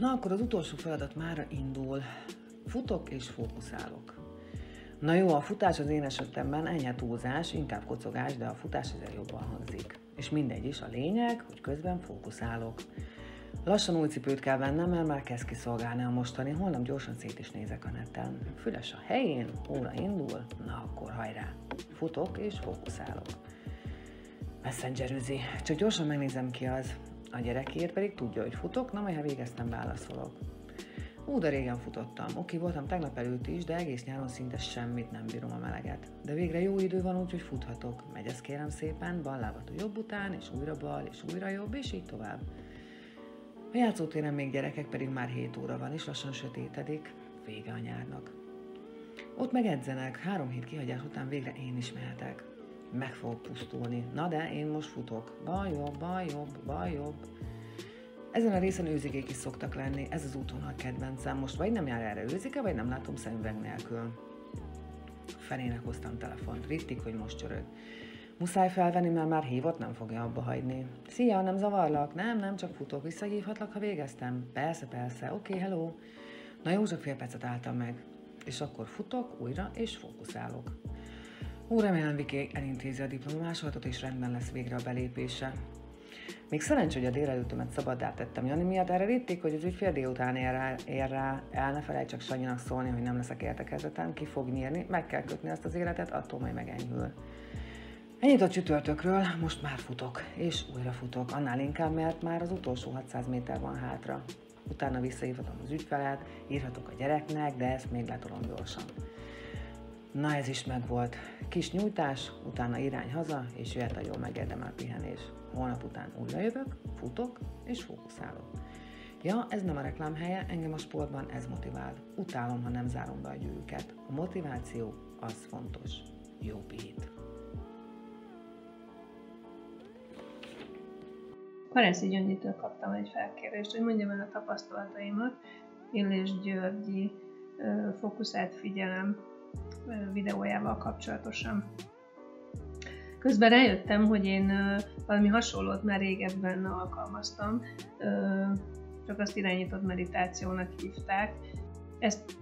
Na akkor az utolsó feladat mára indul. Futok és fókuszálok. Na jó, a futás az én esetemben enyhe túlzás, inkább kocogás, de a futás ezzel jobban hangzik. És mindegy is, a lényeg, hogy közben fókuszálok. Lassan új cipőt kell vennem, mert már kezd kiszolgálni a mostani, holnap gyorsan szét is nézek a neten. Füles a helyén, óra indul, na akkor hajrá. Futok és fókuszálok. Messengerüzi, csak gyorsan megnézem ki az. A gyerekért pedig tudja, hogy futok, na majd ha végeztem, válaszolok. Ú, de régen futottam. Oké, voltam tegnap előtt is, de egész nyáron szinte semmit nem bírom a meleget. De végre jó idő van, úgyhogy futhatok. Megy ez kérem szépen, bal lábat a jobb után, és újra bal, és újra jobb, és így tovább. A játszótéren még gyerekek pedig már 7 óra van, és lassan sötétedik. Vége a nyárnak. Ott meg edzenek, három hét kihagyás után végre én is mehetek. Meg fogok pusztulni. Na de én most futok. Bal jobb, bal. Ezen a részen őzigék is szoktak lenni, ez az útvonal kedvencem. Most vagy nem jár erre őzike, vagy nem látom szemüveg nélkül. Felének hoztam telefont, rittik, hogy most csörög. Muszáj felvenni, mert már hívott, nem fogja abba hagyni. Szia, nem zavarlak? Nem, nem, csak futok. Visszahívhatlak, ha végeztem? Persze, persze. Oké, okay, hello. Na jó, csak fél percet álltam meg. És akkor futok újra, és fókuszálok. Ó, remélem Viki elintézi a diplomamásolatot, és rendben lesz végre a belépése. Még szerencsé, hogy a délelőttömet szabaddá tettem Jani miatt, erre vitték, hogy az ügyfél délután ér rá, ér rá, el ne felejts csak Sanyinak szólni, hogy nem leszek értekezetem, ki fog nyírni, meg kell kötni azt az életet, attól majd megenyhül. Ennyit a csütörtökről, most már futok, és újra futok, annál inkább, mert már az utolsó 600 méter van hátra. Utána visszahívhatom az ügyfelet, írhatok a gyereknek, de ezt még letolom gyorsan. Na ez is megvolt. Kis nyújtás, utána irány haza, és jöhet a jól megérdemelt pihenés. Holnap után újra jövök, futok és fókuszálok. Ja, ez nem a reklám helye, engem a sportban ez motivál. Utálom, ha nem zárom be a gyűrűket. A motiváció az fontos. Jó pihit! Parenci Gyöngyitől kaptam egy felkérést, hogy mondjam el a tapasztalataimat Illés Györgyi fókuszált figyelem videójával kapcsolatosan. Közben rájöttem, hogy én valami hasonlót már régebben alkalmaztam, csak azt irányított meditációnak hívták. Ezt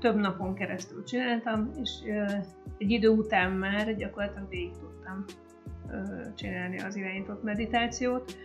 több napon keresztül csináltam, és egy idő után már gyakorlatilag végig tudtam csinálni az irányított meditációt,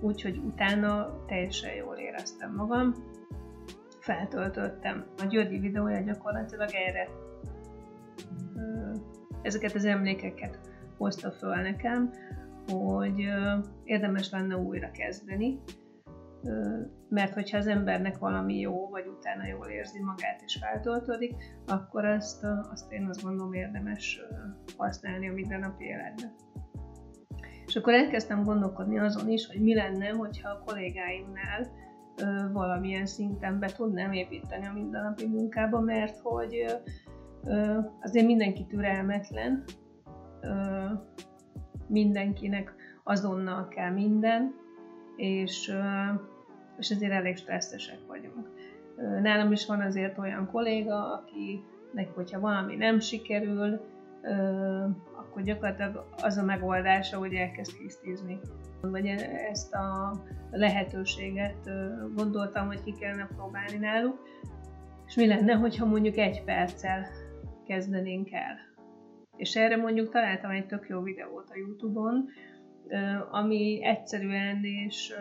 úgyhogy utána teljesen jól éreztem magam, feltöltöttem. A Györgyi videója gyakorlatilag erre ezeket az emlékeket hozta föl nekem, hogy érdemes lenne újra kezdeni, mert hogyha az embernek valami jó, vagy utána jól érzi magát és feltöltődik, akkor azt, azt én azt gondolom érdemes használni a mindennapi életben. És akkor elkezdtem gondolkodni azon is, hogy mi lenne, hogyha a kollégáimnál valamilyen szinten be tudnám építeni a mindennapi munkába, mert hogy azért mindenki türelmetlen, mindenkinek azonnal kell minden, és, és ezért elég stresszesek vagyunk. Nálam is van azért olyan kolléga, akinek, hogyha valami nem sikerül, akkor gyakorlatilag az a megoldása, hogy elkezd hisztizni. Vagy ezt a lehetőséget gondoltam, hogy ki kellene próbálni náluk. És mi lenne, hogyha mondjuk egy perccel kezdenénk el. És erre mondjuk találtam egy tök jó videót a Youtube-on, ami egyszerűen és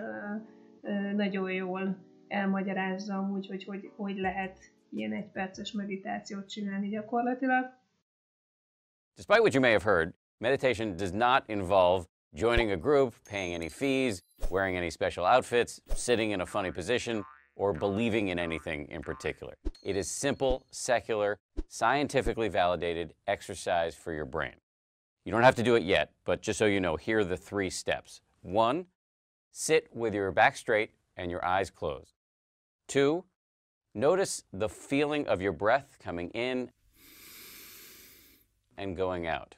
nagyon jól elmagyarázza amúgy, hogy hogy, hogy lehet ilyen egyperces meditációt csinálni gyakorlatilag. Despite what you may have heard, meditation does not involve joining a group, paying any fees, wearing any special outfits, sitting in a funny position, or believing in anything in particular. It is simple, secular, scientifically validated exercise for your brain. You don't have to do it yet, but just so you know, here are the three steps. One, sit with your back straight and your eyes closed. Two, notice the feeling of your breath coming in and going out.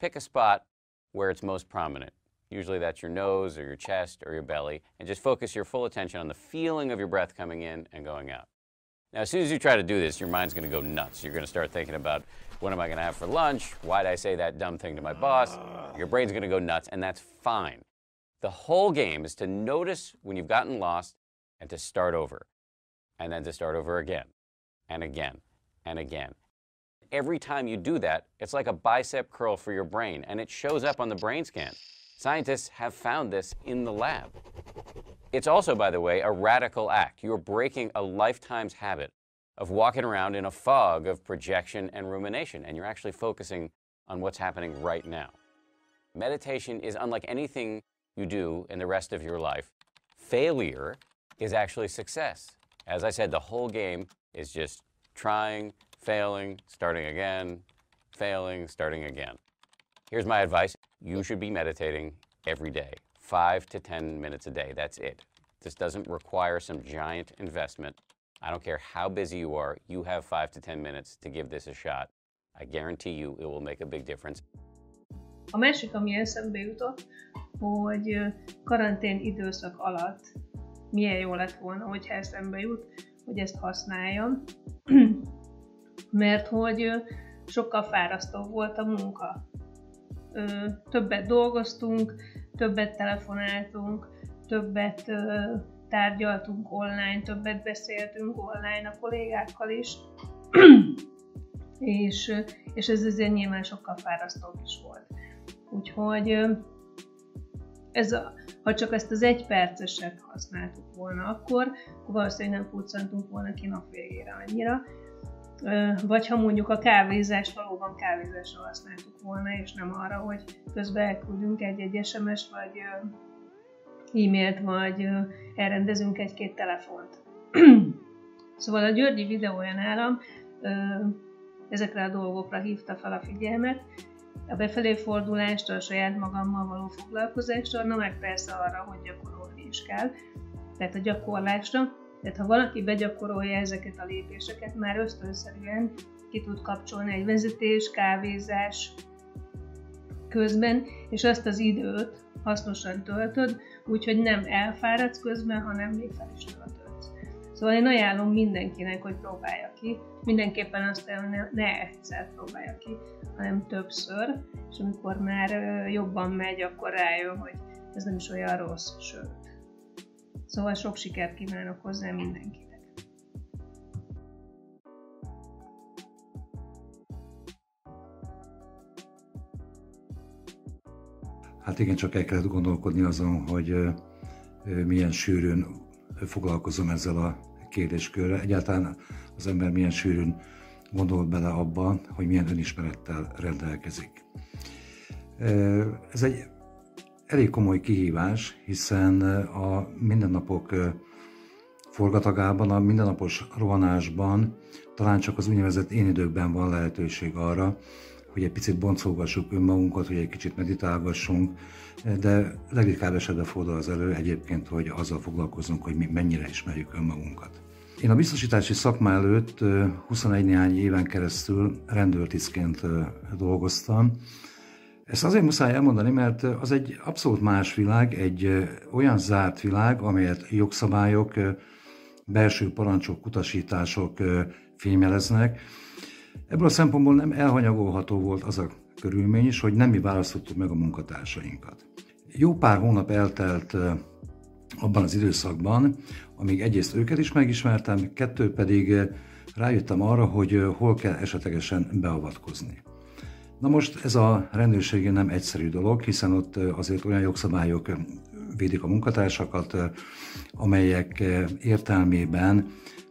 Pick a spot where it's most prominent. Usually that's your nose or your chest or your belly, and just focus your full attention on the feeling of your breath coming in and going out. Now, as soon as you try to do this, your mind's going to go nuts. You're going to start thinking about what am I going to have for lunch? Why did I say that dumb thing to my boss? Your brain's going to go nuts, and that's fine. The whole game is to notice when you've gotten lost and to start over, and then to start over again, and again, and again. Every time you do that, it's like a bicep curl for your brain, and it shows up on the brain scan. Scientists have found this in the lab. It's also, by the way, a radical act. You're breaking a lifetime's habit of walking around in a fog of projection and rumination, and you're actually focusing on what's happening right now. Meditation is unlike anything you do in the rest of your life. Failure is actually success. As I said, the whole game is just trying, failing, starting again, failing, starting again. Here's my advice you should be meditating every day, five to 10 minutes a day. That's it. This doesn't require some giant investment. I don't care how busy you are, you have five to 10 minutes to give this a shot. I guarantee you it will make a big difference. A másik, ami eszembe jutott, hogy karantén időszak alatt milyen jó lett volna, hogyha eszembe jut, hogy ezt használjam, mert hogy sokkal fárasztóbb volt a munka. Többet dolgoztunk, többet telefonáltunk, többet tárgyaltunk online, többet beszéltünk online a kollégákkal is, és, és ez azért nyilván sokkal fárasztóbb is volt. Úgyhogy ez a, ha csak ezt az egy perceset használtuk volna akkor, akkor valószínűleg nem puccantunk volna ki nap végére annyira. Vagy ha mondjuk a kávézást valóban kávézásra használtuk volna, és nem arra, hogy közben elküldünk egy-egy SMS vagy e-mailt, vagy elrendezünk egy-két telefont. szóval a Györgyi videója nálam ezekre a dolgokra hívta fel a figyelmet, a befelé fordulástól, a saját magammal való foglalkozástól, na meg persze arra, hogy gyakorolni is kell, tehát a gyakorlásra. Tehát ha valaki begyakorolja ezeket a lépéseket, már ösztönszerűen ki tud kapcsolni egy vezetés, kávézás közben, és azt az időt hasznosan töltöd, úgyhogy nem elfáradsz közben, hanem még fel is töltöd. Szóval én ajánlom mindenkinek, hogy próbálja ki. Mindenképpen azt ne, ne egyszer próbálja ki, hanem többször, és amikor már jobban megy, akkor rájön, hogy ez nem is olyan rossz, sőt. Szóval sok sikert kívánok hozzá mindenkinek. Hát igen, csak el kellett gondolkodni azon, hogy milyen sűrűn foglalkozom ezzel a kérdéskörrel. Egyáltalán az ember milyen sűrűn gondol bele abba, hogy milyen önismerettel rendelkezik. Ez egy elég komoly kihívás, hiszen a mindennapok forgatagában, a mindennapos rohanásban talán csak az úgynevezett én időkben van lehetőség arra, hogy egy picit boncolgassuk önmagunkat, hogy egy kicsit meditálgassunk, de legritkább esetben fordul az elő egyébként, hogy azzal foglalkozunk, hogy mi mennyire ismerjük önmagunkat. Én a biztosítási szakma előtt 21 néhány éven keresztül rendőrtisztként dolgoztam. Ezt azért muszáj elmondani, mert az egy abszolút más világ, egy olyan zárt világ, amelyet jogszabályok, belső parancsok, utasítások fémjeleznek, Ebből a szempontból nem elhanyagolható volt az a körülmény is, hogy nem mi választottuk meg a munkatársainkat. Jó pár hónap eltelt abban az időszakban, amíg egyrészt őket is megismertem, kettő pedig rájöttem arra, hogy hol kell esetlegesen beavatkozni. Na most ez a rendőrségi nem egyszerű dolog, hiszen ott azért olyan jogszabályok védik a munkatársakat, amelyek értelmében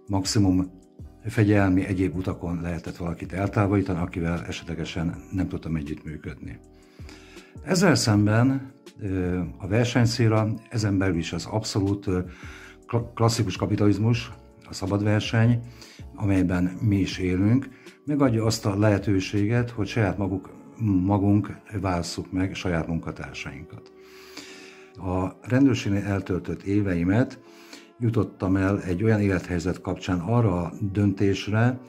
maximum fegyelmi egyéb utakon lehetett valakit eltávolítani, akivel esetlegesen nem tudtam együttműködni. Ezzel szemben a versenyszéra, ezen belül is az abszolút klasszikus kapitalizmus, a szabad verseny, amelyben mi is élünk, megadja azt a lehetőséget, hogy saját maguk, magunk válasszuk meg saját munkatársainkat. A rendőrségnél eltöltött éveimet jutottam el egy olyan élethelyzet kapcsán arra a döntésre,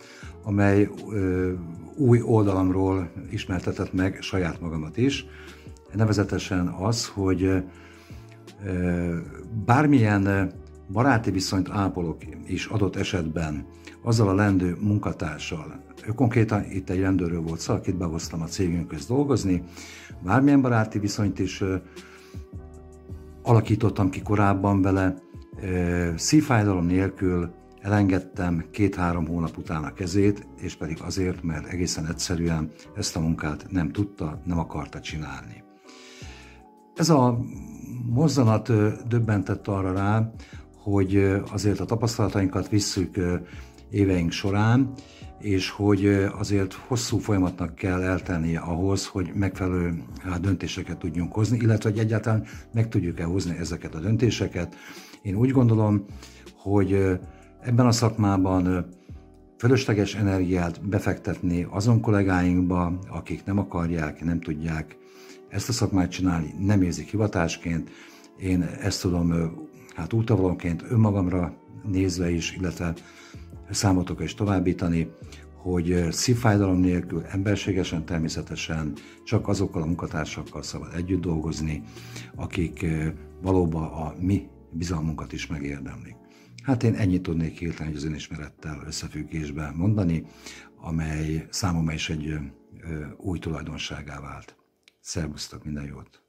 amely ö, új oldalamról ismertetett meg saját magamat is, nevezetesen az, hogy ö, bármilyen baráti viszonyt ápolok is adott esetben azzal a lendő munkatársal, konkrétan itt egy rendőrről volt szó, akit behoztam a cégünkhöz dolgozni, bármilyen baráti viszonyt is alakítottam ki korábban vele, szívfájdalom nélkül elengedtem két-három hónap után a kezét, és pedig azért, mert egészen egyszerűen ezt a munkát nem tudta, nem akarta csinálni. Ez a mozzanat döbbentett arra rá, hogy azért a tapasztalatainkat visszük éveink során, és hogy azért hosszú folyamatnak kell eltennie ahhoz, hogy megfelelő döntéseket tudjunk hozni, illetve hogy egyáltalán meg tudjuk-e hozni ezeket a döntéseket. Én úgy gondolom, hogy ebben a szakmában fölösleges energiát befektetni azon kollégáinkba, akik nem akarják, nem tudják ezt a szakmát csinálni, nem érzik hivatásként. Én ezt tudom hát útavalóként önmagamra nézve is, illetve számotokra is továbbítani, hogy szívfájdalom nélkül, emberségesen, természetesen csak azokkal a munkatársakkal szabad együtt dolgozni, akik valóban a mi bizalmunkat is megérdemlik. Hát én ennyit tudnék hirtelen az önismerettel összefüggésben mondani, amely számomra is egy új tulajdonságá vált. Szervusztok, minden jót!